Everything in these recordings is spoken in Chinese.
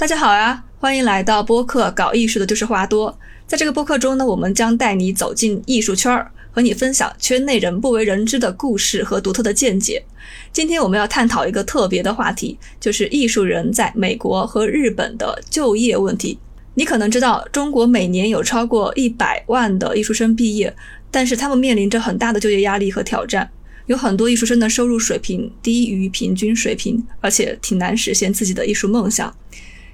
大家好呀，欢迎来到播客搞艺术的就是话多。在这个播客中呢，我们将带你走进艺术圈儿，和你分享圈内人不为人知的故事和独特的见解。今天我们要探讨一个特别的话题，就是艺术人在美国和日本的就业问题。你可能知道，中国每年有超过一百万的艺术生毕业，但是他们面临着很大的就业压力和挑战。有很多艺术生的收入水平低于平均水平，而且挺难实现自己的艺术梦想。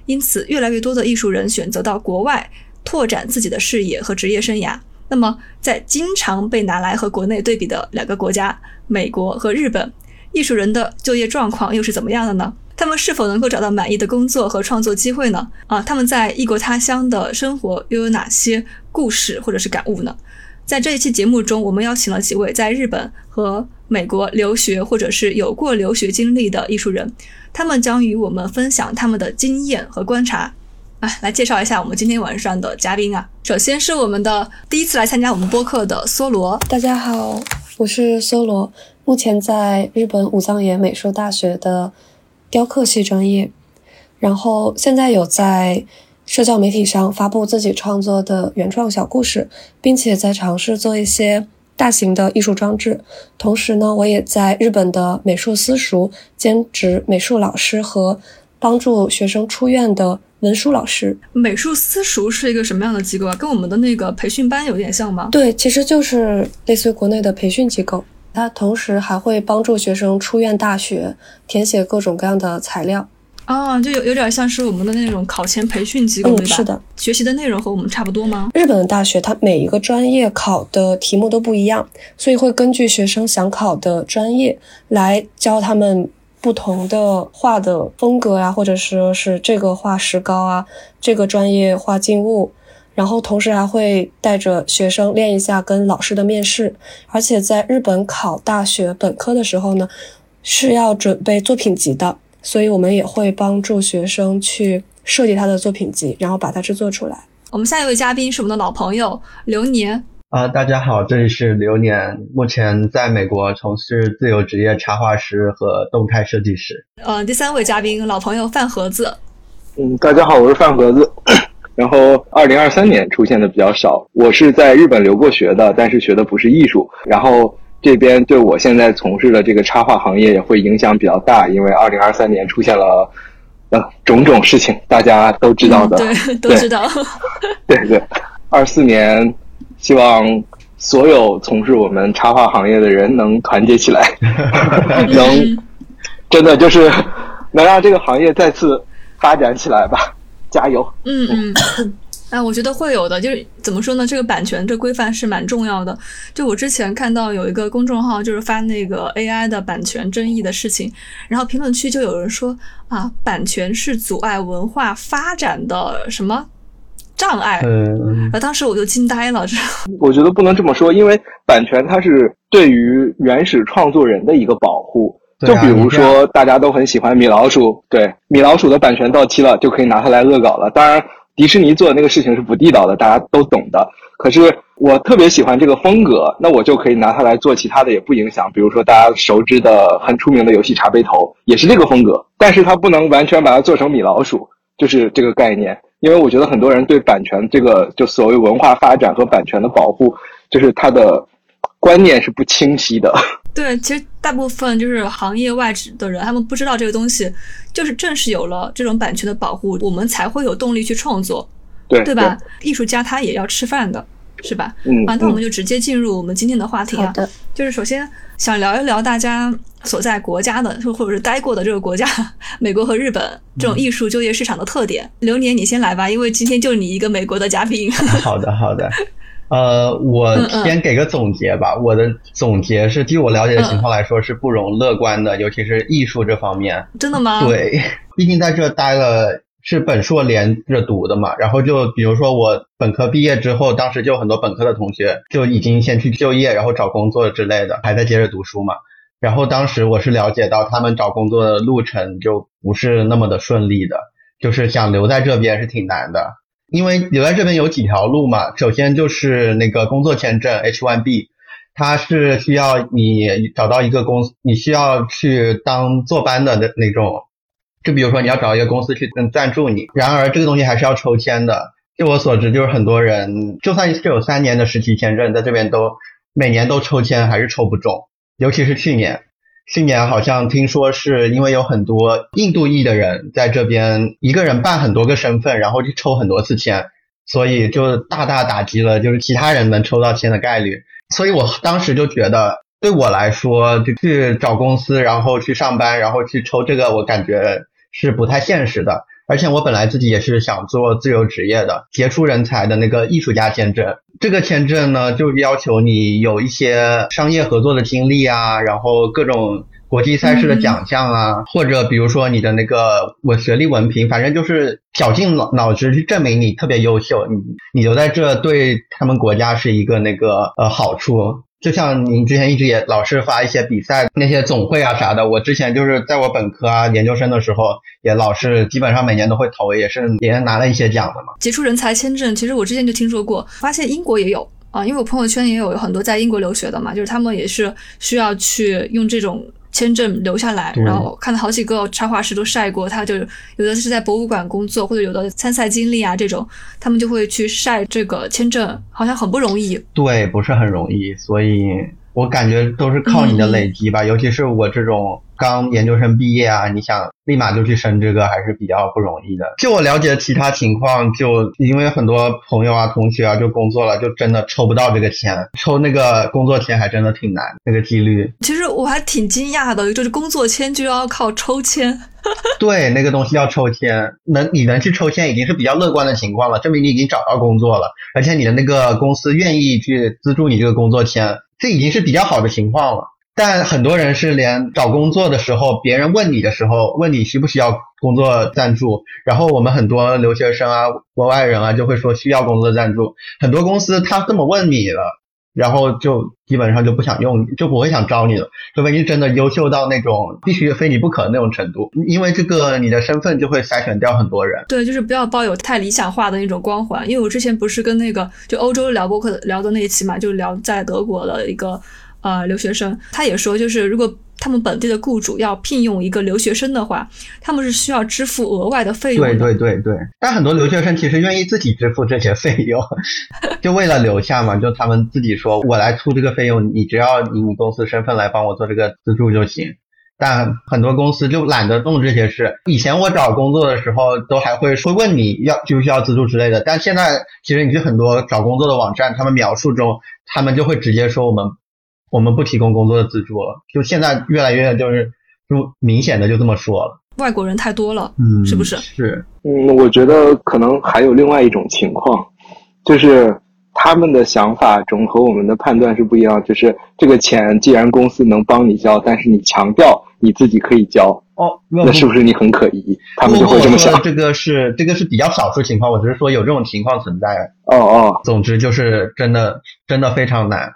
因此，越来越多的艺术人选择到国外拓展自己的事业和职业生涯。那么，在经常被拿来和国内对比的两个国家——美国和日本，艺术人的就业状况又是怎么样的呢？他们是否能够找到满意的工作和创作机会呢？啊，他们在异国他乡的生活又有哪些故事或者是感悟呢？在这一期节目中，我们邀请了几位在日本和美国留学或者是有过留学经历的艺术人。他们将与我们分享他们的经验和观察，啊，来介绍一下我们今天晚上的嘉宾啊。首先是我们的第一次来参加我们播客的梭罗，大家好，我是梭罗，目前在日本武藏野美术大学的雕刻系专业，然后现在有在社交媒体上发布自己创作的原创小故事，并且在尝试做一些。大型的艺术装置，同时呢，我也在日本的美术私塾兼职美术老师和帮助学生出院的文书老师。美术私塾是一个什么样的机构啊？跟我们的那个培训班有点像吗？对，其实就是类似于国内的培训机构。它同时还会帮助学生出院大学填写各种各样的材料。哦，就有有点像是我们的那种考前培训机构，对吧？是的。学习的内容和我们差不多吗？日本的大学，它每一个专业考的题目都不一样，所以会根据学生想考的专业来教他们不同的画的风格呀，或者说是这个画石膏啊，这个专业画静物，然后同时还会带着学生练一下跟老师的面试。而且在日本考大学本科的时候呢，是要准备作品集的。所以我们也会帮助学生去设计他的作品集，然后把它制作出来。我们下一位嘉宾是我们的老朋友流年啊，大家好，这里是流年，目前在美国从事自由职业插画师和动态设计师。呃，第三位嘉宾老朋友饭盒子，嗯，大家好，我是饭盒子。然后二零二三年出现的比较少，我是在日本留过学的，但是学的不是艺术，然后。这边对我现在从事的这个插画行业也会影响比较大，因为二零二三年出现了呃种种事情，大家都知道的，对，都知道。对对，二四年希望所有从事我们插画行业的人能团结起来，能真的就是能让这个行业再次发展起来吧，加油！嗯嗯。哎，我觉得会有的，就是怎么说呢？这个版权这规范是蛮重要的。就我之前看到有一个公众号，就是发那个 AI 的版权争议的事情，然后评论区就有人说啊，版权是阻碍文化发展的什么障碍？嗯，当时我就惊呆了。这我觉得不能这么说，因为版权它是对于原始创作人的一个保护。就比如说，大家都很喜欢米老鼠，对米老鼠的版权到期了，就可以拿它来恶搞了。当然。迪士尼做的那个事情是不地道的，大家都懂的。可是我特别喜欢这个风格，那我就可以拿它来做其他的，也不影响。比如说大家熟知的很出名的游戏《茶杯头》，也是这个风格。但是它不能完全把它做成米老鼠，就是这个概念。因为我觉得很多人对版权这个就所谓文化发展和版权的保护，就是它的观念是不清晰的。对，其实大部分就是行业外的人，他们不知道这个东西，就是正是有了这种版权的保护，我们才会有动力去创作，对对吧？艺术家他也要吃饭的，是吧？嗯，啊，那我们就直接进入我们今天的话题啊，就是首先想聊一聊大家所在国家的，或者是待过的这个国家，美国和日本这种艺术就业市场的特点。流年，你先来吧，因为今天就你一个美国的嘉宾。好的，好的。呃，我先给个总结吧。我的总结是，据我了解的情况来说，是不容乐观的，尤其是艺术这方面。真的吗？对，毕竟在这待了，是本硕连着读的嘛。然后就比如说我本科毕业之后，当时就很多本科的同学就已经先去就业，然后找工作之类的，还在接着读书嘛。然后当时我是了解到，他们找工作的路程就不是那么的顺利的，就是想留在这边是挺难的。因为留在这边有几条路嘛，首先就是那个工作签证 H1B，它是需要你找到一个公司，你需要去当坐班的那那种就比如说你要找一个公司去赞助你，然而这个东西还是要抽签的。据我所知，就是很多人就算是有三年的实习签证，在这边都每年都抽签还是抽不中，尤其是去年。去年好像听说是因为有很多印度裔的人在这边一个人办很多个身份，然后去抽很多次签，所以就大大打击了就是其他人能抽到签的概率。所以我当时就觉得，对我来说，就去找公司，然后去上班，然后去抽这个，我感觉是不太现实的。而且我本来自己也是想做自由职业的，杰出人才的那个艺术家签证。这个签证呢，就要求你有一些商业合作的经历啊，然后各种国际赛事的奖项啊，或者比如说你的那个我学历文凭，反正就是绞尽脑脑汁去证明你特别优秀，你你留在这对他们国家是一个那个呃好处。就像您之前一直也老是发一些比赛那些总会啊啥的，我之前就是在我本科啊研究生的时候，也老是基本上每年都会投，也是也拿了一些奖的嘛。杰出人才签证，其实我之前就听说过，发现英国也有啊，因为我朋友圈也有很多在英国留学的嘛，就是他们也是需要去用这种。签证留下来，然后看到好几个插画师都晒过，他就有的是在博物馆工作，或者有的参赛经历啊这种，他们就会去晒这个签证，好像很不容易。对，不是很容易，所以。我感觉都是靠你的累积吧，尤其是我这种刚研究生毕业啊，你想立马就去升这个还是比较不容易的。就我了解其他情况，就因为很多朋友啊、同学啊就工作了，就真的抽不到这个签，抽那个工作签还真的挺难，那个几率。其实我还挺惊讶的，就是工作签就要靠抽签。对，那个东西要抽签，能你能去抽签已经是比较乐观的情况了，证明你已经找到工作了，而且你的那个公司愿意去资助你这个工作签。这已经是比较好的情况了，但很多人是连找工作的时候，别人问你的时候，问你需不需要工作赞助，然后我们很多留学生啊、国外人啊就会说需要工作赞助，很多公司他这么问你了。然后就基本上就不想用，就不会想招你了，除非你真的优秀到那种必须非你不可的那种程度，因为这个你的身份就会筛选掉很多人。对，就是不要抱有太理想化的那种光环。因为我之前不是跟那个就欧洲聊博客聊的那一期嘛，就聊在德国的一个呃留学生，他也说就是如果。他们本地的雇主要聘用一个留学生的话，他们是需要支付额外的费用。对对对对，但很多留学生其实愿意自己支付这些费用，就为了留下嘛。就他们自己说，我来出这个费用，你只要以你公司身份来帮我做这个资助就行。但很多公司就懒得动这些事。以前我找工作的时候，都还会说问你要需不需要资助之类的。但现在其实你去很多找工作的网站，他们描述中，他们就会直接说我们。我们不提供工作的资助了，就现在越来越就是就明显的就这么说了。外国人太多了，嗯，是不是？是，嗯，我觉得可能还有另外一种情况，就是他们的想法中和我们的判断是不一样。就是这个钱既然公司能帮你交，但是你强调你自己可以交，哦，那是不是你很可疑？他们就会这么想。这个是这个是比较少数情况，我只是说有这种情况存在。哦哦，总之就是真的真的非常难。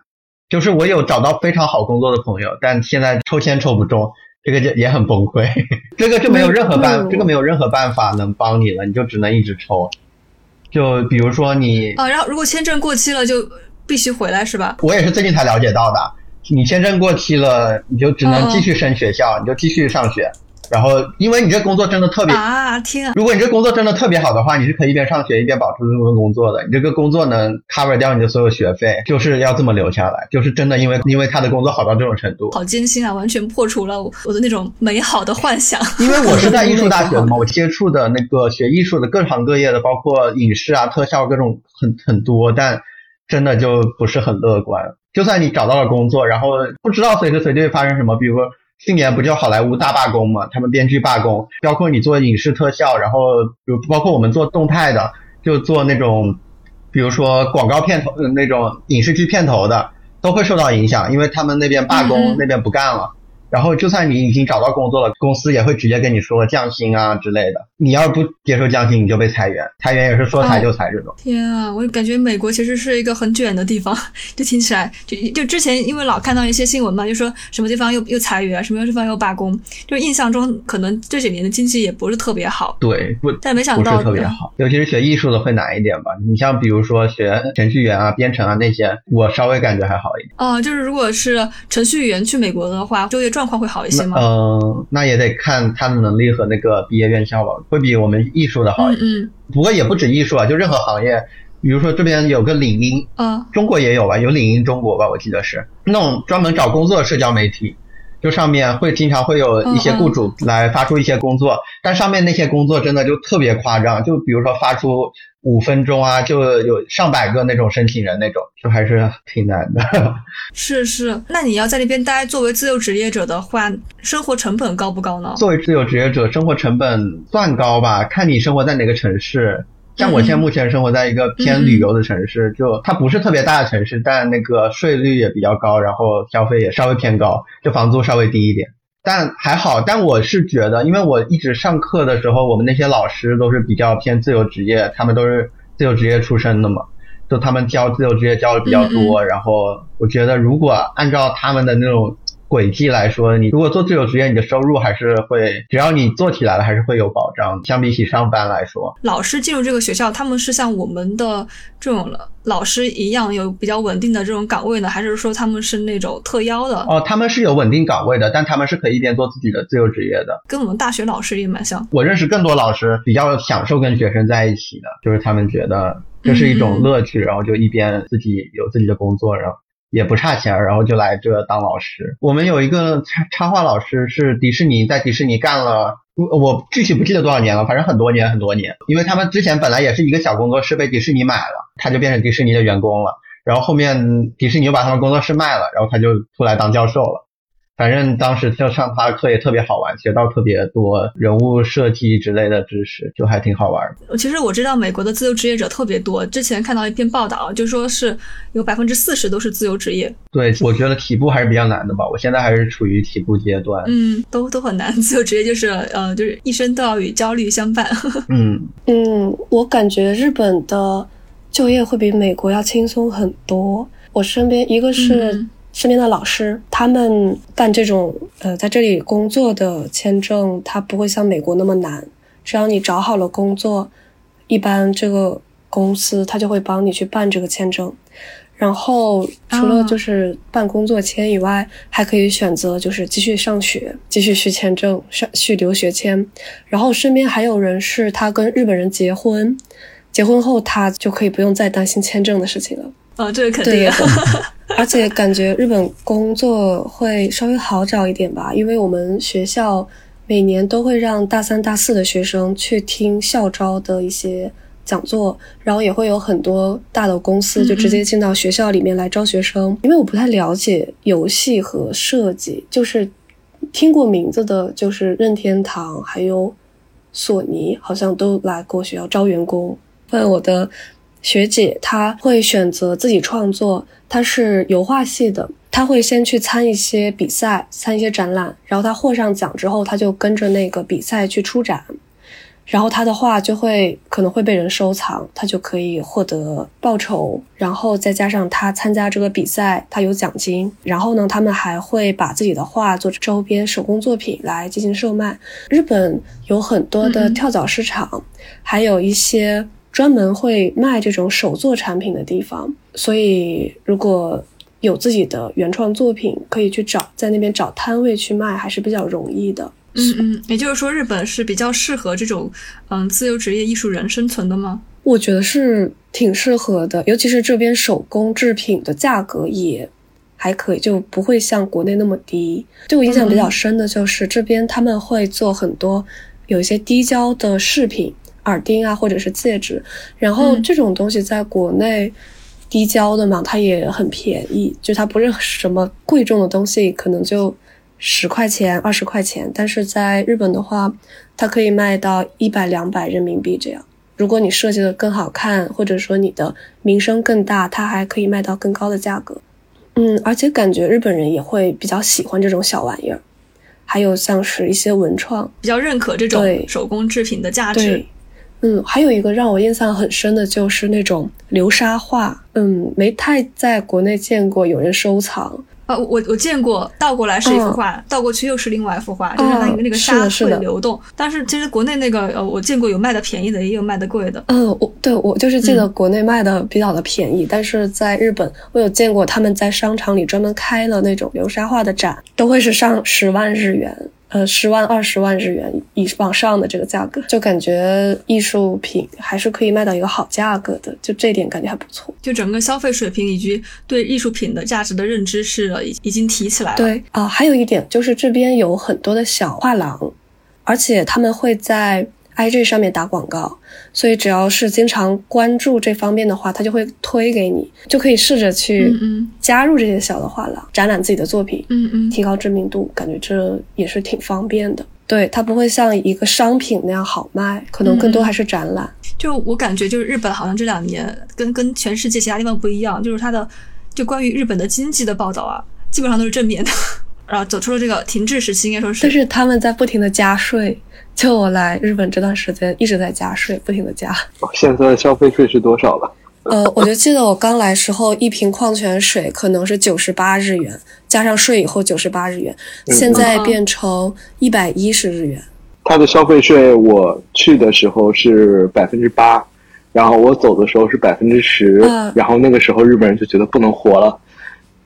就是我有找到非常好工作的朋友，但现在抽签抽不中，这个就也很崩溃。这个就没有任何办，这个没有任何办法能帮你了，你就只能一直抽。就比如说你啊，然后如果签证过期了，就必须回来是吧？我也是最近才了解到的，你签证过期了，你就只能继续升学校，你就继续上学。然后，因为你这工作真的特别啊，天啊！如果你这工作真的特别好的话，你是可以一边上学一边保持这份工作的。你这个工作能 cover 掉你的所有学费，就是要这么留下来，就是真的，因为因为他的工作好到这种程度，好艰辛啊！完全破除了我的那种美好的幻想。因为我是在 艺术大学的嘛，我接触的那个学艺术的各行各业的，包括影视啊、特效各种很很多，但真的就不是很乐观。就算你找到了工作，然后不知道随时随地会发生什么，比如说。去年不就好莱坞大罢工嘛？他们编剧罢工，包括你做影视特效，然后就包括我们做动态的，就做那种，比如说广告片头那种影视剧片头的，都会受到影响，因为他们那边罢工，那边不干了。然后，就算你已经找到工作了，公司也会直接跟你说降薪啊之类的。你要是不接受降薪，你就被裁员。裁员也是说裁就裁这种。天啊，我感觉美国其实是一个很卷的地方。就听起来，就就之前因为老看到一些新闻嘛，就说什么地方又又裁员，什么地方又罢工，就印象中可能这几年的经济也不是特别好。对，不，但没想到不是特别好。尤其是学艺术的会难一点吧？你像比如说学程序员啊、编程啊那些，我稍微感觉还好一点。哦，就是如果是程序员去美国的话，就业状。状况会好一些吗？嗯，那也得看他的能力和那个毕业院校吧，会比我们艺术的好一些。嗯不过也不止艺术啊，就任何行业，比如说这边有个领英，嗯中国也有吧，有领英中国吧，我记得是那种专门找工作的社交媒体，就上面会经常会有一些雇主来发出一些工作，但上面那些工作真的就特别夸张，就比如说发出五分钟啊，就有上百个那种申请人那种，就还是挺难的。是是。那你要在那边待，作为自由职业者的话，生活成本高不高呢？作为自由职业者，生活成本算高吧，看你生活在哪个城市。像我现在目前生活在一个偏旅游的城市，就它不是特别大的城市，但那个税率也比较高，然后消费也稍微偏高，就房租稍微低一点。但还好，但我是觉得，因为我一直上课的时候，我们那些老师都是比较偏自由职业，他们都是自由职业出身的嘛，就他们教自由职业教的比较多。然后我觉得，如果按照他们的那种轨迹来说，你如果做自由职业，你的收入还是会，只要你做起来了，还是会有保障。相比起上班来说，老师进入这个学校，他们是像我们的这种老师一样有比较稳定的这种岗位呢，还是说他们是那种特邀的？哦，他们是有稳定岗位的，但他们是可以一边做自己的自由职业的。跟我们大学老师也蛮像。我认识更多老师比较享受跟学生在一起的，就是他们觉得这是一种乐趣，然后就一边自己有自己的工作，然后。也不差钱，然后就来这当老师。我们有一个插插画老师是迪士尼，在迪士尼干了，我具体不记得多少年了，反正很多年很多年。因为他们之前本来也是一个小工作室被迪士尼买了，他就变成迪士尼的员工了。然后后面迪士尼又把他们工作室卖了，然后他就出来当教授了。反正当时就上他的课也特别好玩，学到特别多人物设计之类的知识，就还挺好玩的。其实我知道美国的自由职业者特别多，之前看到一篇报道，就说是有百分之四十都是自由职业。对，我觉得起步还是比较难的吧，我现在还是处于起步阶段。嗯，都都很难。自由职业就是呃，就是一生都要与焦虑相伴。嗯嗯，我感觉日本的就业会比美国要轻松很多。我身边一个是。嗯身边的老师，他们办这种呃在这里工作的签证，它不会像美国那么难。只要你找好了工作，一般这个公司他就会帮你去办这个签证。然后除了就是办工作签以外，还可以选择就是继续上学，继续续签证，上续留学签。然后身边还有人是他跟日本人结婚，结婚后他就可以不用再担心签证的事情了。哦，这个肯定。而且感觉日本工作会稍微好找一点吧，因为我们学校每年都会让大三、大四的学生去听校招的一些讲座，然后也会有很多大的公司就直接进到学校里面来招学生。因为我不太了解游戏和设计，就是听过名字的，就是任天堂还有索尼，好像都来过学校招员工。问我的。学姐她会选择自己创作，她是油画系的，她会先去参一些比赛，参一些展览，然后她获上奖之后，她就跟着那个比赛去出展，然后她的画就会可能会被人收藏，她就可以获得报酬，然后再加上她参加这个比赛，她有奖金，然后呢，他们还会把自己的画做周边手工作品来进行售卖。日本有很多的跳蚤市场，还有一些。专门会卖这种手作产品的地方，所以如果有自己的原创作品，可以去找在那边找摊位去卖，还是比较容易的。嗯嗯，也就是说，日本是比较适合这种嗯自由职业艺术人生存的吗？我觉得是挺适合的，尤其是这边手工制品的价格也还可以，就不会像国内那么低。对我印象比较深的就是这边他们会做很多有一些滴胶的饰品。耳钉啊，或者是戒指，然后这种东西在国内低胶的嘛，它也很便宜，就它不是什么贵重的东西，可能就十块钱、二十块钱。但是在日本的话，它可以卖到一百、两百人民币这样。如果你设计的更好看，或者说你的名声更大，它还可以卖到更高的价格。嗯，而且感觉日本人也会比较喜欢这种小玩意儿，还有像是一些文创，比较认可这种手工制品的价值。嗯，还有一个让我印象很深的就是那种流沙画，嗯，没太在国内见过有人收藏。啊，我我见过倒过来是一幅画，倒过去又是另外一幅画，就是它那个那个沙会流动。但是其实国内那个呃，我见过有卖的便宜的，也有卖的贵的。嗯，我对我就是记得国内卖的比较的便宜，但是在日本我有见过他们在商场里专门开了那种流沙画的展，都会是上十万日元。呃，十万、二十万日元以往上的这个价格，就感觉艺术品还是可以卖到一个好价格的，就这点感觉还不错。就整个消费水平以及对艺术品的价值的认知是已已经提起来了。对啊，还有一点就是这边有很多的小画廊，而且他们会在。IG 上面打广告，所以只要是经常关注这方面的话，他就会推给你，就可以试着去加入这些小的画廊，展览自己的作品，嗯嗯，提高知名度，感觉这也是挺方便的。对，它不会像一个商品那样好卖，可能更多还是展览。就我感觉，就是日本好像这两年跟跟全世界其他地方不一样，就是它的就关于日本的经济的报道啊，基本上都是正面的。然后走出了这个停滞时期，应该说是。但是他们在不停的加税，就我来日本这段时间一直在加税，不停的加。现在的消费税是多少了？呃，我就记得我刚来时候，一瓶矿泉水可能是九十八日元，加上税以后九十八日元，现在变成一百一十日元。它的消费税，我去的时候是百分之八，然后我走的时候是百分之十，然后那个时候日本人就觉得不能活了，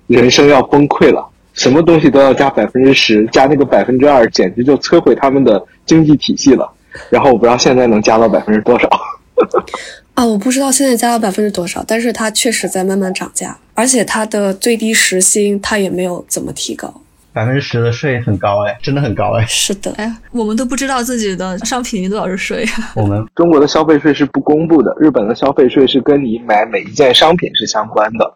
人生要崩溃了。什么东西都要加百分之十，加那个百分之二，简直就摧毁他们的经济体系了。然后我不知道现在能加到百分之多少。啊，我不知道现在加到百分之多少，但是它确实在慢慢涨价，而且它的最低时薪它也没有怎么提高。百分之十的税很高哎，真的很高哎。是的，哎，我们都不知道自己的商品有多少是税。我们中国的消费税是不公布的，日本的消费税是跟你买每一件商品是相关的。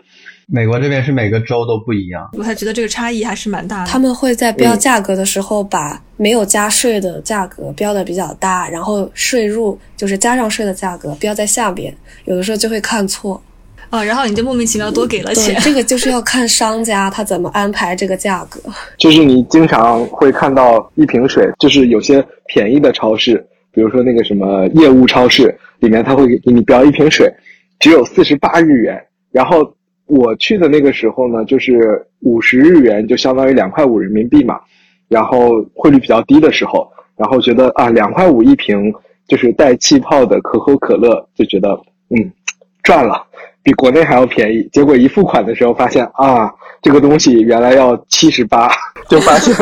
美国这边是每个州都不一样，我还觉得这个差异还是蛮大的。他们会在标价格的时候把没有加税的价格标的比较大，然后税入就是加上税的价格标在下边，有的时候就会看错，啊，然后你就莫名其妙多给了钱。这个就是要看商家他怎么安排这个价格。就是你经常会看到一瓶水，就是有些便宜的超市，比如说那个什么业务超市里面，他会给你标一瓶水，只有四十八日元，然后。我去的那个时候呢，就是五十日元就相当于两块五人民币嘛，然后汇率比较低的时候，然后觉得啊两块五一瓶就是带气泡的可口可乐，就觉得嗯赚了，比国内还要便宜。结果一付款的时候发现啊这个东西原来要七十八，就发现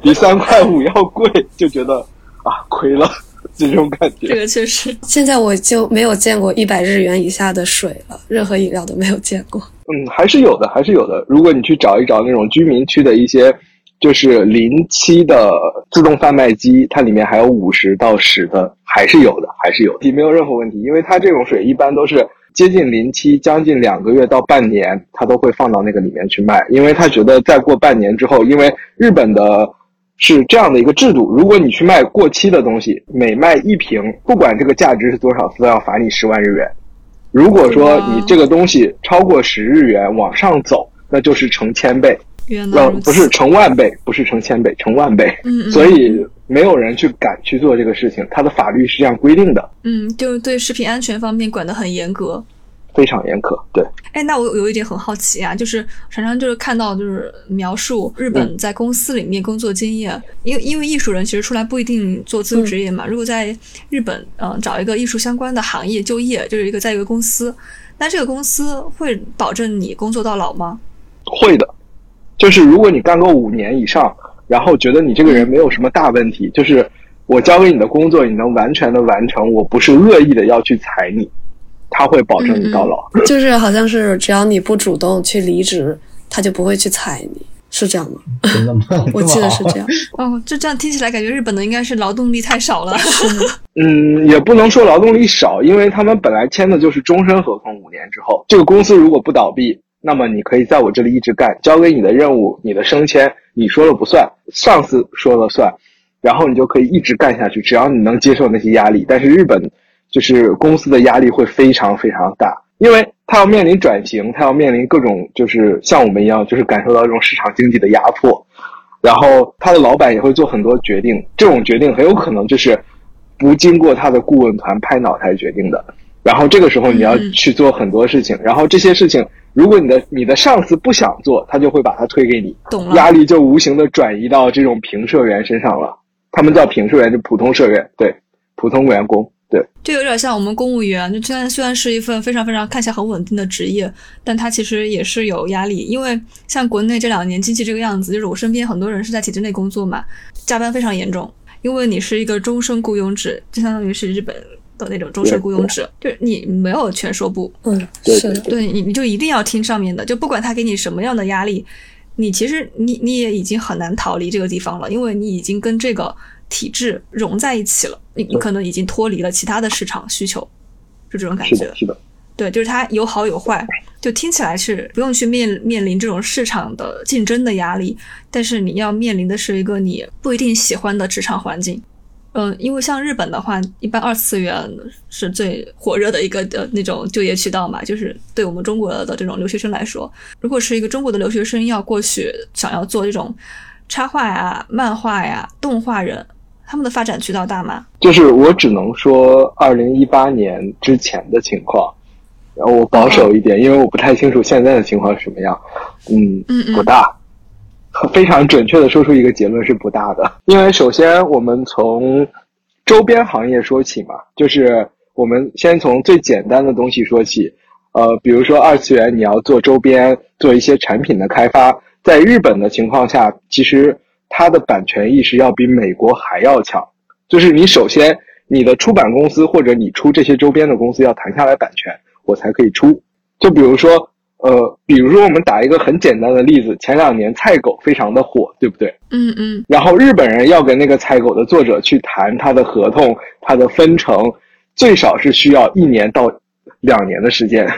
比三块五要贵，就觉得啊亏了。这种感觉，这个确实。现在我就没有见过一百日元以下的水了，任何饮料都没有见过。嗯，还是有的，还是有的。如果你去找一找那种居民区的一些，就是临期的自动贩卖机，它里面还有五十到十的，还是有的，还是有，的，没有任何问题。因为它这种水一般都是接近临期，将近两个月到半年，它都会放到那个里面去卖，因为他觉得再过半年之后，因为日本的。是这样的一个制度，如果你去卖过期的东西，每卖一瓶，不管这个价值是多少，都要罚你十万日元。如果说你这个东西超过十日元往上走，那就是成千倍，呃，不是成万倍，不是成千倍，成万倍。嗯，所以没有人去敢去做这个事情，它的法律是这样规定的。嗯，就对食品安全方面管得很严格。非常严苛，对。哎，那我有一点很好奇啊，就是常常就是看到就是描述日本在公司里面工作经验，因为因为艺术人其实出来不一定做自由职业嘛。如果在日本，嗯，找一个艺术相关的行业就业，就是一个在一个公司，那这个公司会保证你工作到老吗？会的，就是如果你干够五年以上，然后觉得你这个人没有什么大问题，就是我交给你的工作你能完全的完成，我不是恶意的要去裁你。他会保证你到老，就是好像是只要你不主动去离职，他就不会去裁你，是这样吗？真的吗？我记得是这样。哦，就这样听起来感觉日本的应该是劳动力太少了。嗯，也不能说劳动力少，因为他们本来签的就是终身合同，五年之后，这个公司如果不倒闭，那么你可以在我这里一直干，交给你的任务、你的升迁，你说了不算，上司说了算，然后你就可以一直干下去，只要你能接受那些压力。但是日本。就是公司的压力会非常非常大，因为他要面临转型，他要面临各种就是像我们一样，就是感受到这种市场经济的压迫，然后他的老板也会做很多决定，这种决定很有可能就是不经过他的顾问团拍脑袋决定的，然后这个时候你要去做很多事情，然后这些事情，如果你的你的上司不想做，他就会把它推给你，懂，压力就无形的转移到这种评社员身上了。他们叫评社员，就普通社员，对，普通员工，对，就有点像我们公务员，就虽然虽然是一份非常非常看起来很稳定的职业，但它其实也是有压力，因为像国内这两年经济这个样子，就是我身边很多人是在体制内工作嘛，加班非常严重，因为你是一个终身雇佣制，就相当于是日本。的那种终身雇佣制，就是你没有权说不，嗯，是的，对你你就一定要听上面的，就不管他给你什么样的压力，你其实你你也已经很难逃离这个地方了，因为你已经跟这个体制融在一起了，你你可能已经脱离了其他的市场需求，就这种感觉，是的，对，就是它有好有坏，就听起来是不用去面面临这种市场的竞争的压力，但是你要面临的是一个你不一定喜欢的职场环境。嗯，因为像日本的话，一般二次元是最火热的一个的那种就业渠道嘛。就是对我们中国的这种留学生来说，如果是一个中国的留学生要过去想要做这种插画呀、漫画呀、动画人，他们的发展渠道大吗？就是我只能说，二零一八年之前的情况，然后我保守一点，因为我不太清楚现在的情况是什么样。嗯，不大。非常准确的说出一个结论是不大的，因为首先我们从周边行业说起嘛，就是我们先从最简单的东西说起，呃，比如说二次元你要做周边，做一些产品的开发，在日本的情况下，其实它的版权意识要比美国还要强，就是你首先你的出版公司或者你出这些周边的公司要谈下来版权，我才可以出，就比如说。呃，比如说我们打一个很简单的例子，前两年菜狗非常的火，对不对？嗯嗯。然后日本人要跟那个菜狗的作者去谈他的合同，他的分成，最少是需要一年到两年的时间，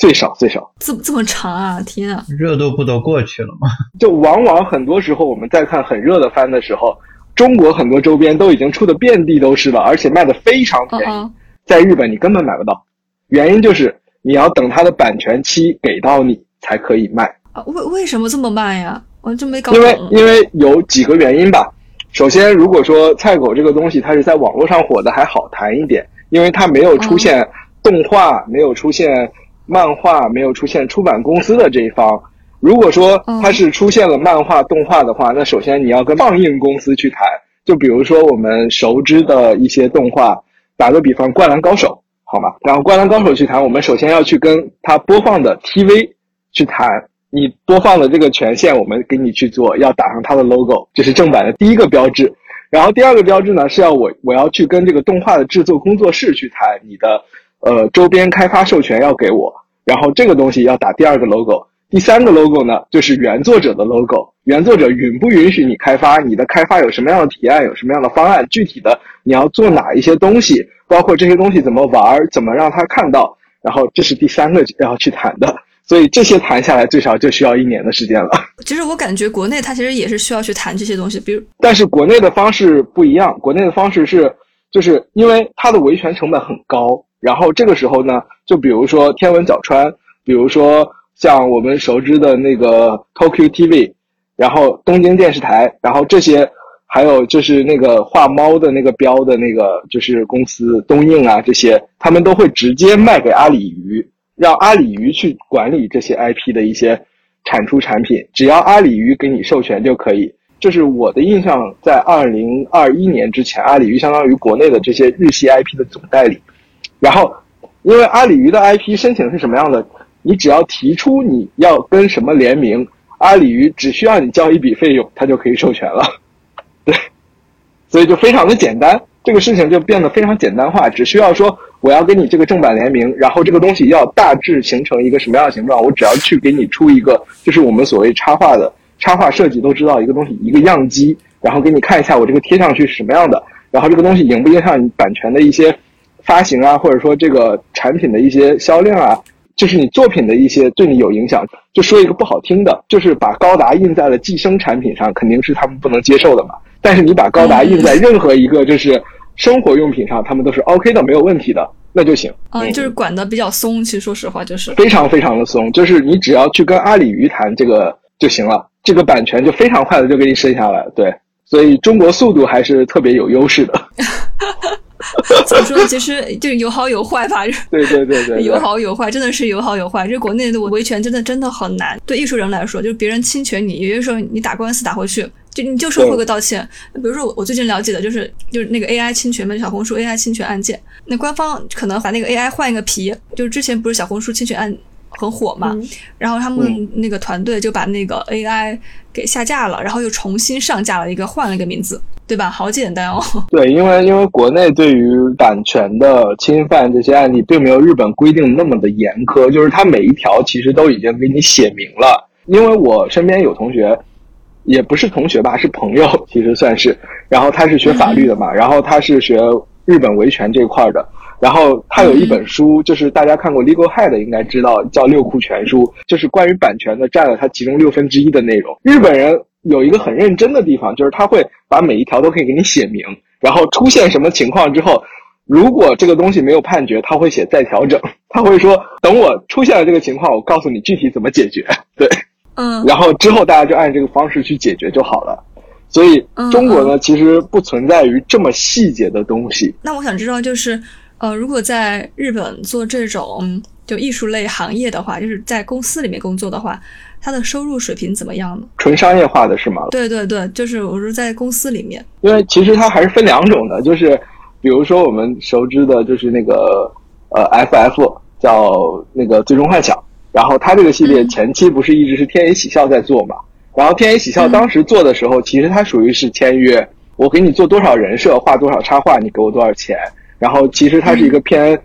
最少最少。这这么长啊！天啊！热度不都过去了吗？就往往很多时候我们在看很热的番的时候，中国很多周边都已经出的遍地都是了，而且卖的非常便宜，在日本你根本买不到，原因就是。你要等它的版权期给到你才可以卖啊？为为什么这么慢呀？我真没搞懂。因为因为有几个原因吧。首先，如果说菜狗这个东西它是在网络上火的，还好谈一点，因为它没有出现动画，没有出现漫画，没有出现出版公司的这一方。如果说它是出现了漫画、动画的话，那首先你要跟放映公司去谈。就比如说我们熟知的一些动画，打个比方，《灌篮高手》。好吗？然后《灌篮高手》去谈，我们首先要去跟他播放的 TV 去谈，你播放的这个权限，我们给你去做，要打上它的 logo，这是正版的第一个标志。然后第二个标志呢，是要我我要去跟这个动画的制作工作室去谈，你的呃周边开发授权要给我，然后这个东西要打第二个 logo。第三个 logo 呢，就是原作者的 logo，原作者允不允许你开发？你的开发有什么样的提案？有什么样的方案？具体的你要做哪一些东西？包括这些东西怎么玩，怎么让他看到，然后这是第三个要去谈的，所以这些谈下来最少就需要一年的时间了。其实我感觉国内它其实也是需要去谈这些东西，比如，但是国内的方式不一样，国内的方式是，就是因为它的维权成本很高，然后这个时候呢，就比如说天文角川，比如说像我们熟知的那个 Tokyo TV，然后东京电视台，然后这些。还有就是那个画猫的那个标的那个，就是公司东映啊，这些他们都会直接卖给阿里鱼，让阿里鱼去管理这些 IP 的一些产出产品，只要阿里鱼给你授权就可以。这是我的印象，在二零二一年之前，阿里鱼相当于国内的这些日系 IP 的总代理。然后，因为阿里鱼的 IP 申请是什么样的，你只要提出你要跟什么联名，阿里鱼只需要你交一笔费用，它就可以授权了。对，所以就非常的简单，这个事情就变得非常简单化，只需要说我要跟你这个正版联名，然后这个东西要大致形成一个什么样的形状，我只要去给你出一个，就是我们所谓插画的插画设计都知道一个东西一个样机，然后给你看一下我这个贴上去是什么样的，然后这个东西影不影响你版权的一些发行啊，或者说这个产品的一些销量啊。就是你作品的一些对你有影响，就说一个不好听的，就是把高达印在了寄生产品上，肯定是他们不能接受的嘛。但是你把高达印在任何一个就是生活用品上，他们都是 OK 的，没有问题的，那就行。嗯，就是管的比较松，其实说实话就是非常非常的松，就是你只要去跟阿里鱼谈这个就行了，这个版权就非常快的就给你申下来。对，所以中国速度还是特别有优势的。怎么说呢？其实就有好有坏吧。对对对对，有好有坏，真的是有好有坏。就国内的维权真的真的很难。对艺术人来说，就是别人侵权你，有些时候你打官司打回去，就你就是会个道歉。比如说我最近了解的就是就是那个 AI 侵权嘛，小红书 AI 侵权案件，那官方可能把那个 AI 换一个皮，就是之前不是小红书侵权案。很火嘛，然后他们那个团队就把那个 AI 给下架了，然后又重新上架了一个，换了一个名字，对吧？好简单哦。对，因为因为国内对于版权的侵犯这些案例，并没有日本规定那么的严苛，就是它每一条其实都已经给你写明了。因为我身边有同学，也不是同学吧，是朋友，其实算是，然后他是学法律的嘛，然后他是学日本维权这块的。然后他有一本书，就是大家看过《Legal Head》应该知道，叫《六库全书》，就是关于版权的，占了他其中六分之一的内容。日本人有一个很认真的地方，就是他会把每一条都可以给你写明，然后出现什么情况之后，如果这个东西没有判决，他会写再调整，他会说等我出现了这个情况，我告诉你具体怎么解决。对，嗯，然后之后大家就按这个方式去解决就好了。所以中国呢，其实不存在于这么细节的东西。那我想知道就是。呃，如果在日本做这种就艺术类行业的话，就是在公司里面工作的话，他的收入水平怎么样呢？纯商业化的是吗？对对对，就是我说在公司里面，因为其实它还是分两种的，就是比如说我们熟知的，就是那个呃，FF 叫那个最终幻想，然后它这个系列前期不是一直是天野喜孝在做嘛？然后天野喜孝当时做的时候，其实它属于是签约，我给你做多少人设，画多少插画，你给我多少钱。然后其实它是一个偏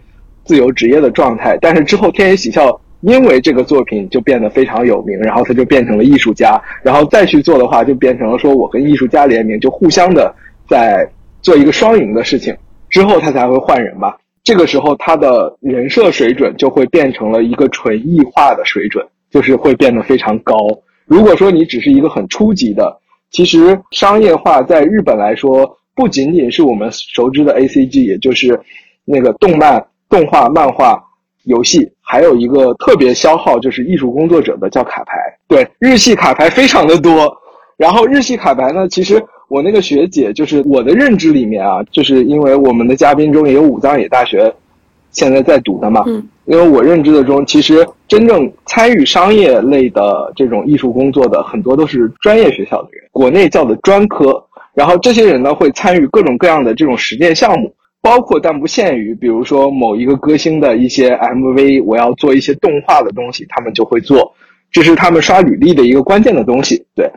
自由职业的状态，但是之后天野喜孝因为这个作品就变得非常有名，然后他就变成了艺术家，然后再去做的话就变成了说我跟艺术家联名，就互相的在做一个双赢的事情，之后他才会换人吧。这个时候他的人设水准就会变成了一个纯艺化的水准，就是会变得非常高。如果说你只是一个很初级的，其实商业化在日本来说。不仅仅是我们熟知的 A C G，也就是那个动漫、动画、漫画、游戏，还有一个特别消耗就是艺术工作者的叫卡牌。对，日系卡牌非常的多。然后日系卡牌呢，其实我那个学姐就是我的认知里面啊，就是因为我们的嘉宾中也有武藏野大学现在在读的嘛。嗯。因为我认知的中，其实真正参与商业类的这种艺术工作的很多都是专业学校的人，国内叫的专科。然后这些人呢会参与各种各样的这种实践项目，包括但不限于，比如说某一个歌星的一些 MV，我要做一些动画的东西，他们就会做，这是他们刷履历的一个关键的东西。对，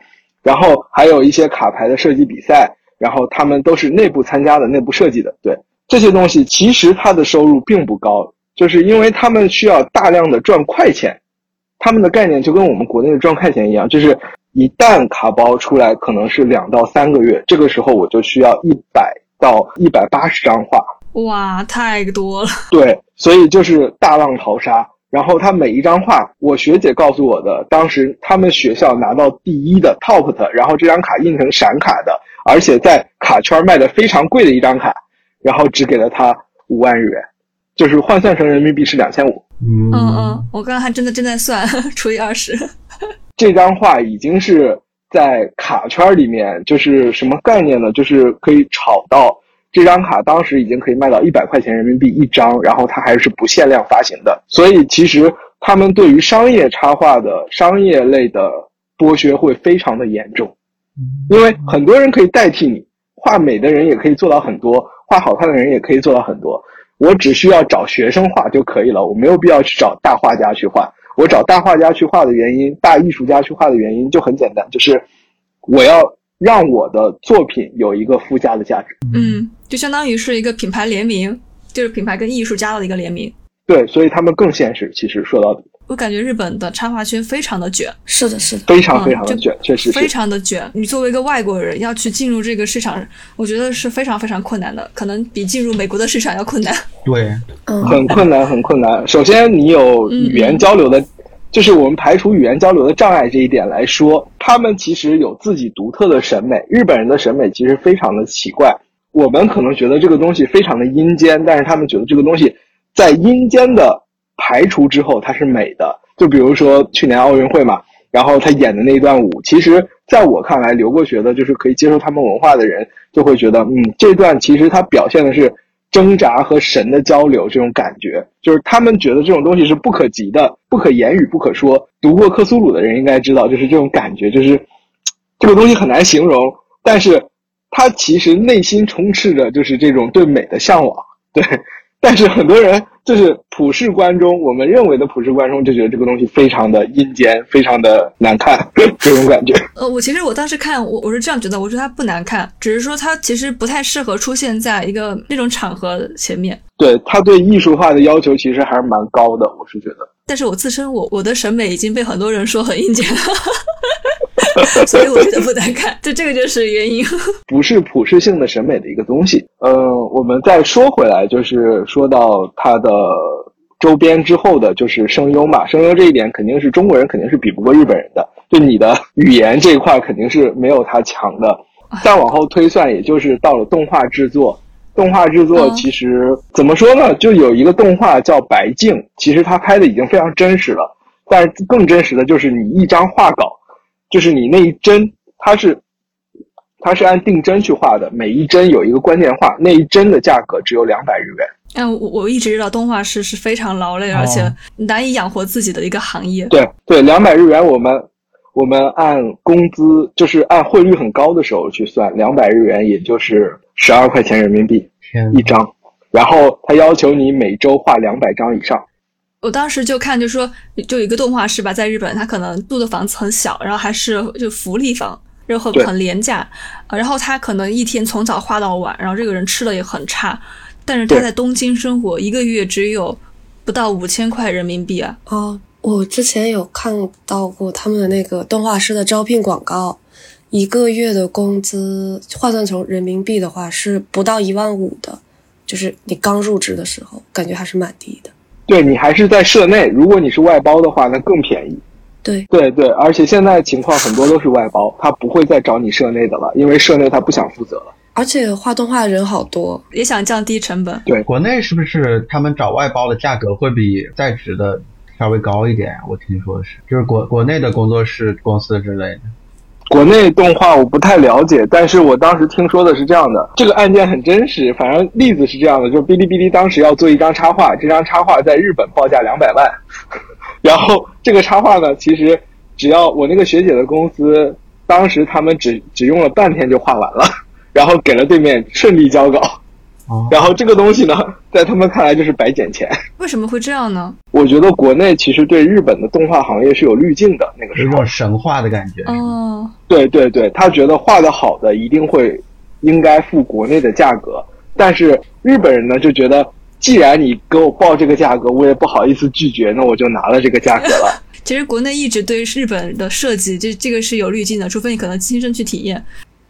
然后还有一些卡牌的设计比赛，然后他们都是内部参加的，内部设计的。对，这些东西其实它的收入并不高，就是因为他们需要大量的赚快钱，他们的概念就跟我们国内的赚快钱一样，就是。一旦卡包出来，可能是两到三个月，这个时候我就需要一百到一百八十张画。哇，太多了。对，所以就是大浪淘沙。然后他每一张画，我学姐告诉我的，当时他们学校拿到第一的 top 的，然后这张卡印成闪卡的，而且在卡圈卖的非常贵的一张卡，然后只给了他五万日元，就是换算成人民币是两千五。嗯嗯，我刚刚还真的正在算，除以二十。这张画已经是在卡圈里面，就是什么概念呢？就是可以炒到这张卡，当时已经可以卖到一百块钱人民币一张，然后它还是不限量发行的。所以其实他们对于商业插画的商业类的剥削会非常的严重，因为很多人可以代替你画美的人也可以做到很多，画好看的人也可以做到很多。我只需要找学生画就可以了，我没有必要去找大画家去画。我找大画家去画的原因，大艺术家去画的原因就很简单，就是我要让我的作品有一个附加的价值。嗯，就相当于是一个品牌联名，就是品牌跟艺术家的一个联名。对，所以他们更现实。其实说到底。我感觉日本的插画圈非常的卷，是的，是的，非常非常的卷，确实非常的卷。你作为一个外国人要去进入这个市场，我觉得是非常非常困难的，可能比进入美国的市场要困难。对，很困难，很困难。首先，你有语言交流的，就是我们排除语言交流的障碍这一点来说，他们其实有自己独特的审美。日本人的审美其实非常的奇怪，我们可能觉得这个东西非常的阴间，但是他们觉得这个东西在阴间的。排除之后，它是美的。就比如说去年奥运会嘛，然后他演的那一段舞，其实在我看来，留过学的，就是可以接受他们文化的人，就会觉得，嗯，这段其实他表现的是挣扎和神的交流这种感觉，就是他们觉得这种东西是不可及的、不可言语、不可说。读过克苏鲁的人应该知道，就是这种感觉，就是这个东西很难形容，但是他其实内心充斥着就是这种对美的向往，对。但是很多人就是普世观中，我们认为的普世观中就觉得这个东西非常的阴间，非常的难看，这种感觉。呃，我其实我当时看我我是这样觉得，我觉得它不难看，只是说它其实不太适合出现在一个那种场合前面。对它对艺术化的要求其实还是蛮高的，我是觉得。但是我自身我我的审美已经被很多人说很阴间了。所以我觉得不难看，就这个就是原因。不是普适性的审美的一个东西。嗯，我们再说回来，就是说到它的周边之后的，就是声优嘛。声优这一点肯定是中国人肯定是比不过日本人的。就你的语言这一块肯定是没有他强的。再往后推算，也就是到了动画制作。动画制作其实怎么说呢？就有一个动画叫《白净》，其实他拍的已经非常真实了。但是更真实的就是你一张画稿。就是你那一帧，它是，它是按定帧去画的，每一帧有一个关键画，那一帧的价格只有两百日元。嗯，我我一直知道动画师是非常劳累而且难以养活自己的一个行业。对对，两百日元，我们我们按工资，就是按汇率很高的时候去算，两百日元也就是十二块钱人民币一张，然后他要求你每周画两百张以上。我当时就看，就说就一个动画师吧，在日本，他可能住的房子很小，然后还是就福利房，然后很廉价，然后他可能一天从早画到晚，然后这个人吃的也很差，但是他在东京生活，一个月只有不到五千块人民币啊。哦，我之前有看到过他们的那个动画师的招聘广告，一个月的工资换算成人民币的话是不到一万五的，就是你刚入职的时候，感觉还是蛮低的。对你还是在社内，如果你是外包的话，那更便宜。对对对，而且现在情况很多都是外包，他不会再找你社内的了，因为社内他不想负责了。而且画动画的人好多，也想降低成本。对，国内是不是他们找外包的价格会比在职的稍微高一点？我听说是，就是国国内的工作室公司之类的。国内动画我不太了解，但是我当时听说的是这样的，这个案件很真实。反正例子是这样的，就哔哩哔哩当时要做一张插画，这张插画在日本报价两百万，然后这个插画呢，其实只要我那个学姐的公司，当时他们只只用了半天就画完了，然后给了对面顺利交稿。然后这个东西呢，在他们看来就是白捡钱。为什么会这样呢？我觉得国内其实对日本的动画行业是有滤镜的，那个时候有种神话的感觉。哦，对对对，他觉得画的好的一定会应该付国内的价格，但是日本人呢就觉得，既然你给我报这个价格，我也不好意思拒绝，那我就拿了这个价格了。其实国内一直对日本的设计，这这个是有滤镜的，除非你可能亲身去体验。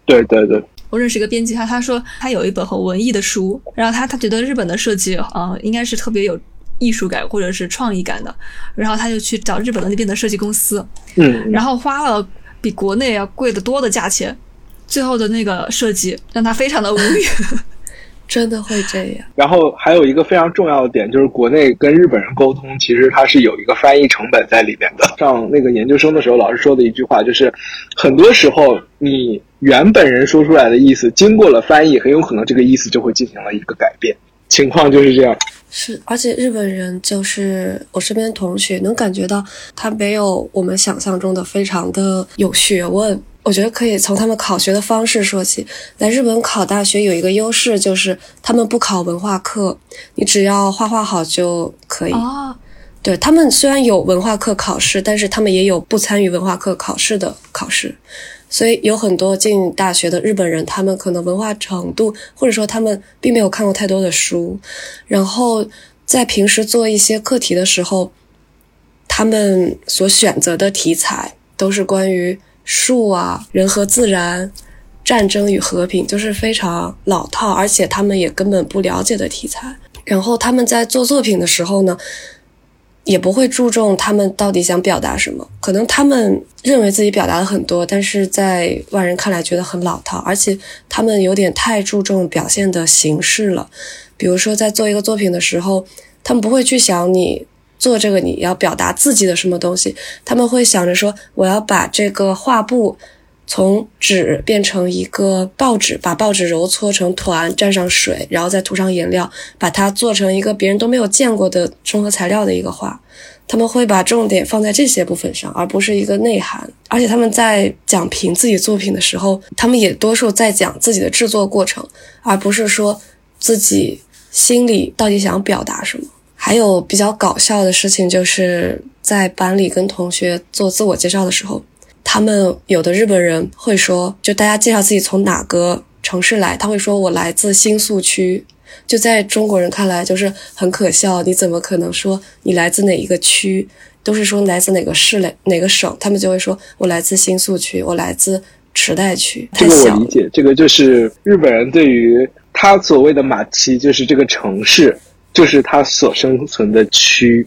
对对对。我认识一个编辑，他他说他有一本很文艺的书，然后他他觉得日本的设计啊，应该是特别有艺术感或者是创意感的，然后他就去找日本的那边的设计公司，嗯，然后花了比国内要贵得多的价钱，最后的那个设计让他非常的无语。真的会这样。然后还有一个非常重要的点，就是国内跟日本人沟通，其实它是有一个翻译成本在里面的。上那个研究生的时候，老师说的一句话就是，很多时候你原本人说出来的意思，经过了翻译，很有可能这个意思就会进行了一个改变。情况就是这样。是，而且日本人就是我身边同学能感觉到，他没有我们想象中的非常的有学问。我觉得可以从他们考学的方式说起。来日本考大学有一个优势，就是他们不考文化课，你只要画画好就可以。哦，对他们虽然有文化课考试，但是他们也有不参与文化课考试的考试。所以有很多进大学的日本人，他们可能文化程度，或者说他们并没有看过太多的书，然后在平时做一些课题的时候，他们所选择的题材都是关于。树啊，人和自然，战争与和平，就是非常老套，而且他们也根本不了解的题材。然后他们在做作品的时候呢，也不会注重他们到底想表达什么。可能他们认为自己表达了很多，但是在外人看来觉得很老套，而且他们有点太注重表现的形式了。比如说，在做一个作品的时候，他们不会去想你。做这个你要表达自己的什么东西？他们会想着说，我要把这个画布从纸变成一个报纸，把报纸揉搓成团，蘸上水，然后再涂上颜料，把它做成一个别人都没有见过的综合材料的一个画。他们会把重点放在这些部分上，而不是一个内涵。而且他们在讲评自己作品的时候，他们也多数在讲自己的制作过程，而不是说自己心里到底想表达什么。还有比较搞笑的事情，就是在班里跟同学做自我介绍的时候，他们有的日本人会说，就大家介绍自己从哪个城市来，他会说我来自新宿区。就在中国人看来，就是很可笑。你怎么可能说你来自哪一个区？都是说来自哪个市哪哪个省，他们就会说我来自新宿区，我来自池袋区。这个我理解，这个就是日本人对于他所谓的马奇，就是这个城市，就是他所生存的区，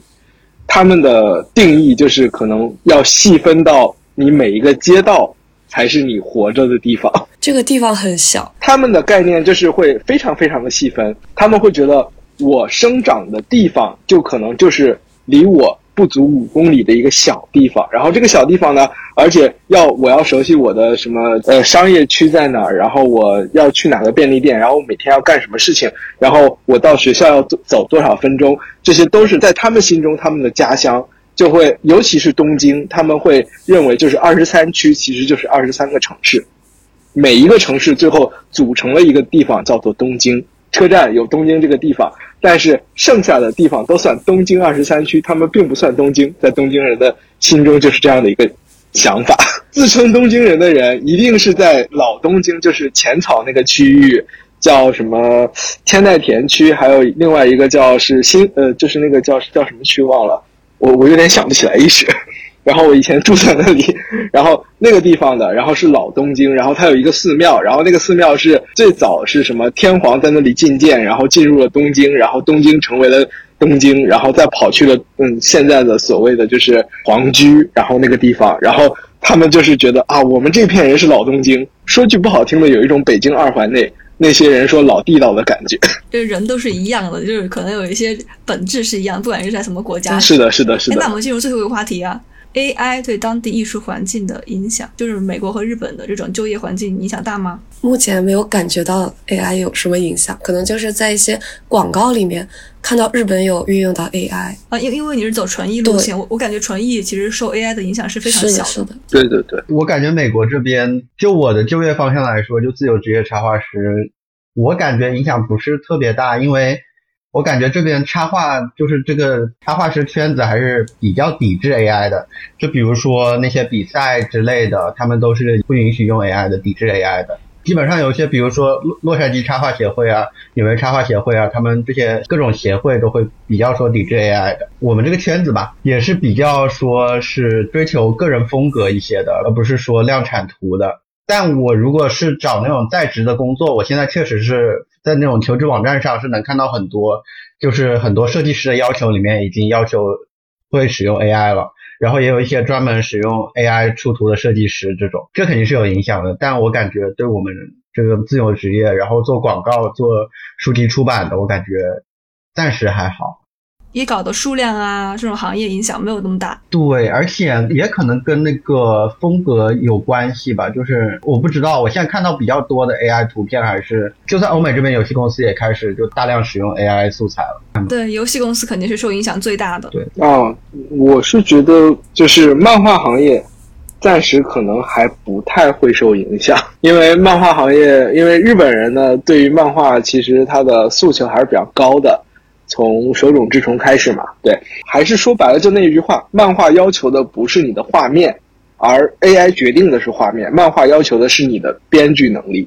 他们的定义就是可能要细分到你每一个街道。才是你活着的地方。这个地方很小，他们的概念就是会非常非常的细分。他们会觉得我生长的地方就可能就是离我不足五公里的一个小地方。然后这个小地方呢，而且要我要熟悉我的什么呃商业区在哪儿，然后我要去哪个便利店，然后每天要干什么事情，然后我到学校要走走多少分钟，这些都是在他们心中他们的家乡。就会，尤其是东京，他们会认为就是二十三区其实就是二十三个城市，每一个城市最后组成了一个地方叫做东京车站，有东京这个地方，但是剩下的地方都算东京二十三区，他们并不算东京，在东京人的心中就是这样的一个想法。自称东京人的人一定是在老东京，就是浅草那个区域，叫什么千代田区，还有另外一个叫是新呃，就是那个叫叫什么区忘了。我我有点想不起来一时，然后我以前住在那里，然后那个地方的，然后是老东京，然后它有一个寺庙，然后那个寺庙是最早是什么天皇在那里觐见，然后进入了东京，然后东京成为了东京，然后再跑去了嗯现在的所谓的就是皇居，然后那个地方，然后他们就是觉得啊，我们这片人是老东京，说句不好听的，有一种北京二环内。那些人说老地道的感觉，就是人都是一样的，就是可能有一些本质是一样，不管是在什么国家。是的，是的，是的。那我们进入最后一个话题啊，AI 对当地艺术环境的影响，就是美国和日本的这种就业环境影响大吗？目前没有感觉到 AI 有什么影响，可能就是在一些广告里面看到日本有运用到 AI 啊，因因为你是走纯艺路线，我我感觉纯艺其实受 AI 的影响是非常小的。对对对，我感觉美国这边就我的就业方向来说，就自由职业插画师，我感觉影响不是特别大，因为我感觉这边插画就是这个插画师圈子还是比较抵制 AI 的，就比如说那些比赛之类的，他们都是不允许用 AI 的，抵制 AI 的。基本上有些，比如说洛洛杉矶插画协会啊、纽约插画协会啊，他们这些各种协会都会比较说抵制 AI 的。我们这个圈子吧，也是比较说是追求个人风格一些的，而不是说量产图的。但我如果是找那种在职的工作，我现在确实是在那种求职网站上是能看到很多，就是很多设计师的要求里面已经要求会使用 AI 了。然后也有一些专门使用 AI 出图的设计师，这种这肯定是有影响的。但我感觉对我们这个自由职业，然后做广告、做书籍出版的，我感觉暂时还好。野稿的数量啊，这种行业影响没有那么大。对，而且也可能跟那个风格有关系吧。就是我不知道，我现在看到比较多的 AI 图片，还是就算欧美这边，游戏公司也开始就大量使用 AI 素材了。对，游戏公司肯定是受影响最大的。对啊，我是觉得就是漫画行业暂时可能还不太会受影响，因为漫画行业，因为日本人呢，对于漫画其实他的诉求还是比较高的。从手冢治虫开始嘛，对，还是说白了就那一句话，漫画要求的不是你的画面，而 AI 决定的是画面，漫画要求的是你的编剧能力，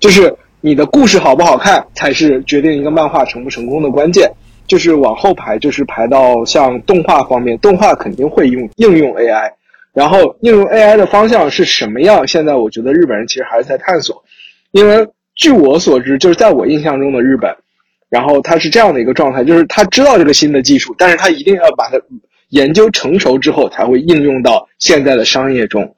就是你的故事好不好看，才是决定一个漫画成不成功的关键。就是往后排，就是排到像动画方面，动画肯定会用应用 AI，然后应用 AI 的方向是什么样？现在我觉得日本人其实还是在探索，因为据我所知，就是在我印象中的日本。然后他是这样的一个状态，就是他知道这个新的技术，但是他一定要把它研究成熟之后才会应用到现在的商业中。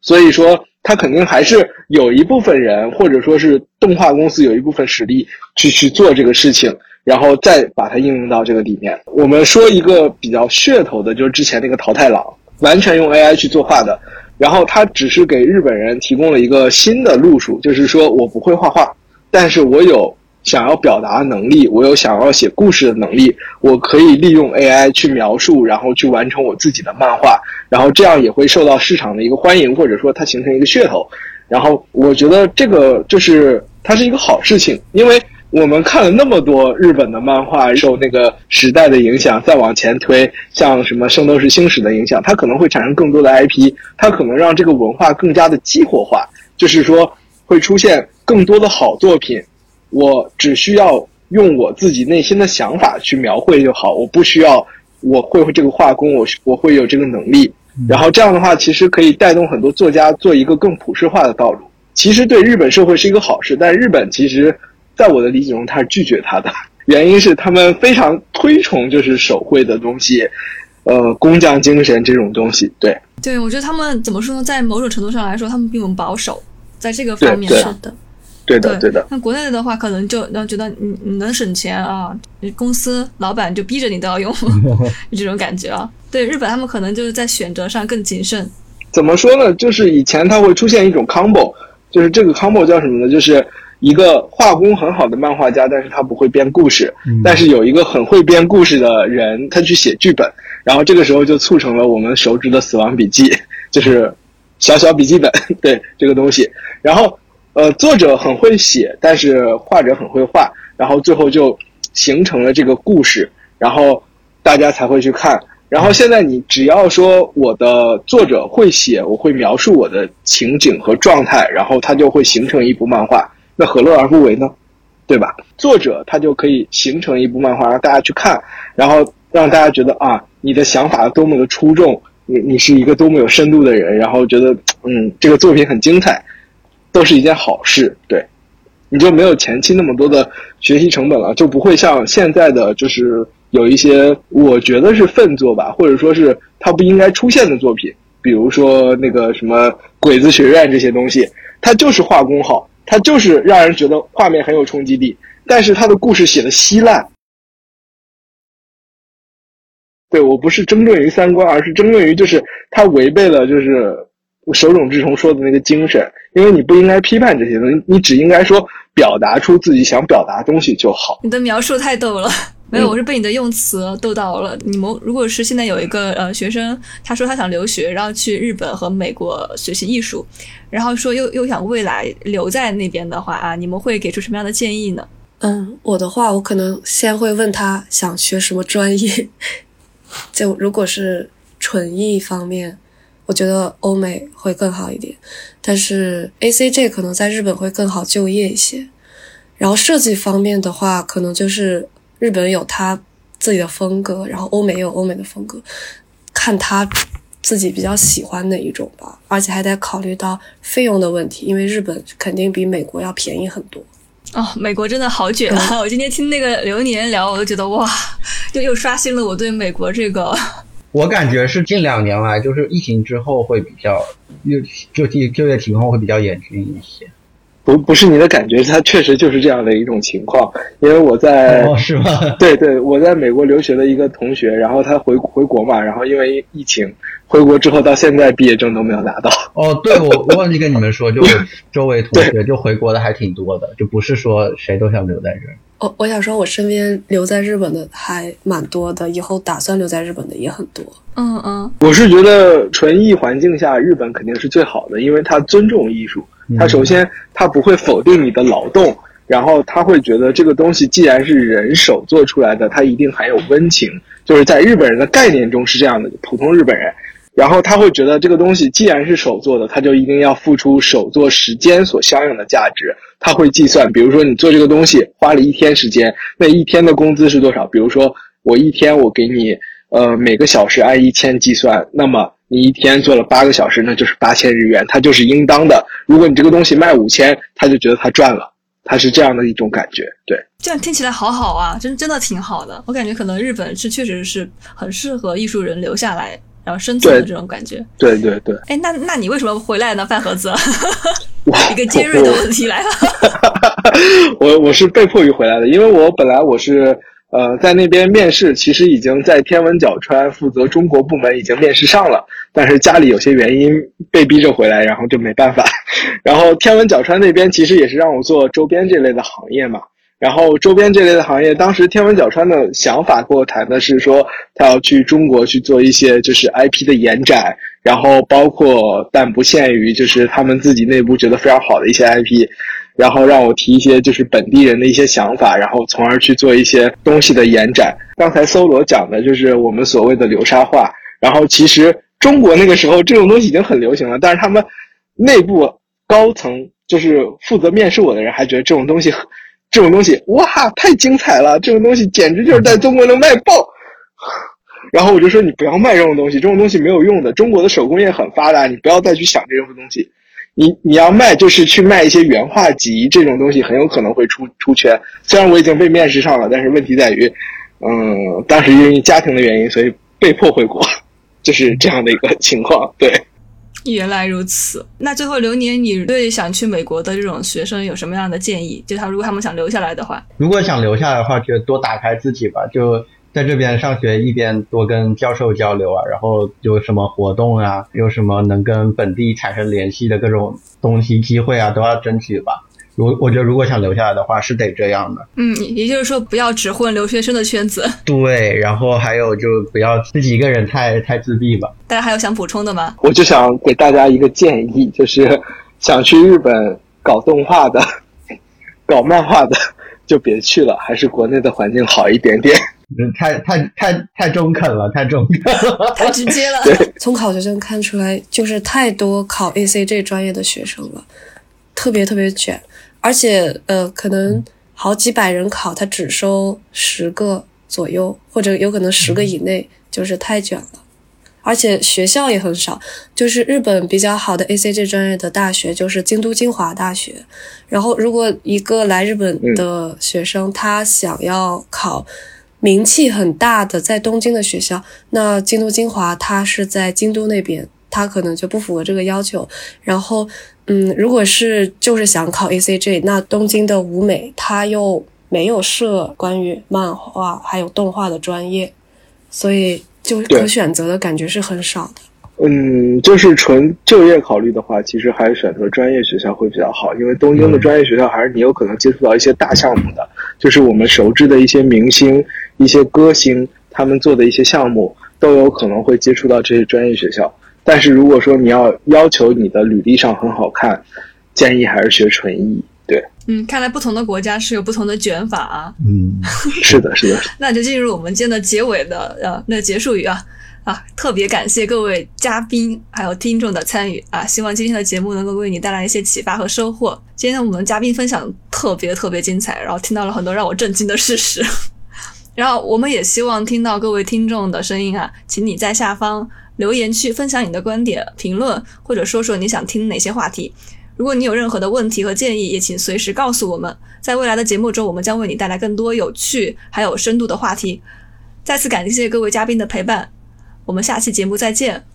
所以说，他肯定还是有一部分人，或者说是动画公司有一部分实力去去做这个事情，然后再把它应用到这个里面。我们说一个比较噱头的，就是之前那个桃太郎，完全用 AI 去作画的，然后他只是给日本人提供了一个新的路数，就是说我不会画画，但是我有想要表达能力，我有想要写故事的能力，我可以利用 AI 去描述，然后去完成我自己的漫画，然后这样也会受到市场的一个欢迎，或者说它形成一个噱头。然后我觉得这个就是它是一个好事情，因为我们看了那么多日本的漫画，受那个时代的影响，再往前推，像什么《圣斗士星矢》的影响，它可能会产生更多的 IP，它可能让这个文化更加的激活化，就是说会出现更多的好作品。我只需要用我自己内心的想法去描绘就好，我不需要我会这个画工，我我会有这个能力。然后这样的话，其实可以带动很多作家做一个更普世化的道路。其实对日本社会是一个好事，但日本其实在我的理解中，他是拒绝他的。原因是他们非常推崇就是手绘的东西，呃，工匠精神这种东西。对，对我觉得他们怎么说呢？在某种程度上来说，他们并不保守，在这个方面上的。对的，对的。那国内的话，可能就要觉得你你能省钱啊，公司老板就逼着你都要用，就 这种感觉啊。对日本，他们可能就是在选择上更谨慎。怎么说呢？就是以前它会出现一种 combo，就是这个 combo 叫什么呢？就是一个画工很好的漫画家，但是他不会编故事，但是有一个很会编故事的人，他去写剧本，然后这个时候就促成了我们熟知的死亡笔记，就是小小笔记本，对这个东西，然后。呃，作者很会写，但是画者很会画，然后最后就形成了这个故事，然后大家才会去看。然后现在你只要说我的作者会写，我会描述我的情景和状态，然后它就会形成一部漫画，那何乐而不为呢？对吧？作者他就可以形成一部漫画，让大家去看，然后让大家觉得啊，你的想法多么的出众，你你是一个多么有深度的人，然后觉得嗯，这个作品很精彩。都是一件好事，对，你就没有前期那么多的学习成本了，就不会像现在的就是有一些我觉得是粪作吧，或者说是它不应该出现的作品，比如说那个什么鬼子学院这些东西，它就是画工好，它就是让人觉得画面很有冲击力，但是它的故事写的稀烂。对我不是争论于三观，而是争论于就是他违背了就是。手冢治虫说的那个精神，因为你不应该批判这些东西，你只应该说表达出自己想表达的东西就好。你的描述太逗了，没有，我是被你的用词逗到了。你们如果是现在有一个呃学生，他说他想留学，然后去日本和美国学习艺术，然后说又又想未来留在那边的话啊，你们会给出什么样的建议呢？嗯，我的话，我可能先会问他想学什么专业，就如果是纯艺方面。我觉得欧美会更好一点，但是 A C J 可能在日本会更好就业一些。然后设计方面的话，可能就是日本有他自己的风格，然后欧美也有欧美的风格，看他自己比较喜欢哪一种吧。而且还得考虑到费用的问题，因为日本肯定比美国要便宜很多。哦，美国真的好卷啊！我今天听那个流年聊，我都觉得哇，又又刷新了我对美国这个。我感觉是近两年来，就是疫情之后会比较，就就就就业情况会比较严峻一些。不不是你的感觉，它确实就是这样的一种情况。因为我在哦是吗？对对，我在美国留学的一个同学，然后他回回国嘛，然后因为疫情回国之后到现在毕业证都没有拿到。哦，对，我忘记跟你们说，就 周围同学就回国的还挺多的，就不是说谁都想留在这儿。我我想说，我身边留在日本的还蛮多的，以后打算留在日本的也很多。嗯嗯，我是觉得纯艺环境下，日本肯定是最好的，因为他尊重艺术。他首先他不会否定你的劳动，然后他会觉得这个东西既然是人手做出来的，它一定含有温情。就是在日本人的概念中是这样的，普通日本人。然后他会觉得这个东西既然是手做的，他就一定要付出手做时间所相应的价值。他会计算，比如说你做这个东西花了一天时间，那一天的工资是多少？比如说我一天我给你呃每个小时按一千计算，那么你一天做了八个小时，那就是八千日元，它就是应当的。如果你这个东西卖五千，他就觉得他赚了，他是这样的一种感觉。对，这样听起来好好啊，真真的挺好的。我感觉可能日本是确实是很适合艺术人留下来。然后生存的这种感觉，对对对。哎，那那你为什么回来呢？饭盒子，一个尖锐的问题来了。我我是被迫于回来的，因为我本来我是呃在那边面试，其实已经在天文角川负责中国部门已经面试上了，但是家里有些原因被逼着回来，然后就没办法。然后天文角川那边其实也是让我做周边这类的行业嘛。然后周边这类的行业，当时天文角川的想法跟我谈的是说，他要去中国去做一些就是 IP 的延展，然后包括但不限于就是他们自己内部觉得非常好的一些 IP，然后让我提一些就是本地人的一些想法，然后从而去做一些东西的延展。刚才搜罗讲的就是我们所谓的流沙画，然后其实中国那个时候这种东西已经很流行了，但是他们内部高层就是负责面试我的人还觉得这种东西。这种东西哇，太精彩了！这种东西简直就是在中国能卖爆。然后我就说你不要卖这种东西，这种东西没有用的。中国的手工业很发达，你不要再去想这种东西。你你要卖就是去卖一些原画集，这种东西很有可能会出出圈。虽然我已经被面试上了，但是问题在于，嗯，当时因为家庭的原因，所以被迫回国，就是这样的一个情况。对。原来如此，那最后流年，你对想去美国的这种学生有什么样的建议？就他如果他们想留下来的话，如果想留下来的话，就多打开自己吧，就在这边上学，一边多跟教授交流啊，然后有什么活动啊，有什么能跟本地产生联系的各种东西机会啊，都要争取吧。如我觉得，如果想留下来的话，是得这样的。嗯，也就是说，不要只混留学生的圈子。对，然后还有就不要自己一个人太太自闭吧。大家还有想补充的吗？我就想给大家一个建议，就是想去日本搞动画的、搞漫画的，就别去了，还是国内的环境好一点点。太太太太中肯了，太中肯了，太直接了。从考学生看出来，就是太多考 ACG 专业的学生了，特别特别卷。而且，呃，可能好几百人考，他只收十个左右，或者有可能十个以内，就是太卷了。而且学校也很少，就是日本比较好的 ACG 专业的大学就是京都精华大学。然后，如果一个来日本的学生他想要考名气很大的在东京的学校，那京都精华它是在京都那边，他可能就不符合这个要求。然后。嗯，如果是就是想考 ACG，那东京的舞美它又没有设关于漫画还有动画的专业，所以就可选择的感觉是很少的。嗯，就是纯就业考虑的话，其实还是选择专业学校会比较好，因为东京的专业学校还是你有可能接触到一些大项目的，就是我们熟知的一些明星、一些歌星，他们做的一些项目都有可能会接触到这些专业学校。但是如果说你要要求你的履历上很好看，建议还是学纯艺。对，嗯，看来不同的国家是有不同的卷法啊。嗯，是的，是的。那就进入我们今天的结尾的呃那结束语啊啊！特别感谢各位嘉宾还有听众的参与啊！希望今天的节目能够为你带来一些启发和收获。今天我们嘉宾分享特别特别精彩，然后听到了很多让我震惊的事实。然后我们也希望听到各位听众的声音啊，请你在下方。留言区分享你的观点、评论，或者说说你想听哪些话题。如果你有任何的问题和建议，也请随时告诉我们。在未来的节目中，我们将为你带来更多有趣还有深度的话题。再次感谢各位嘉宾的陪伴，我们下期节目再见。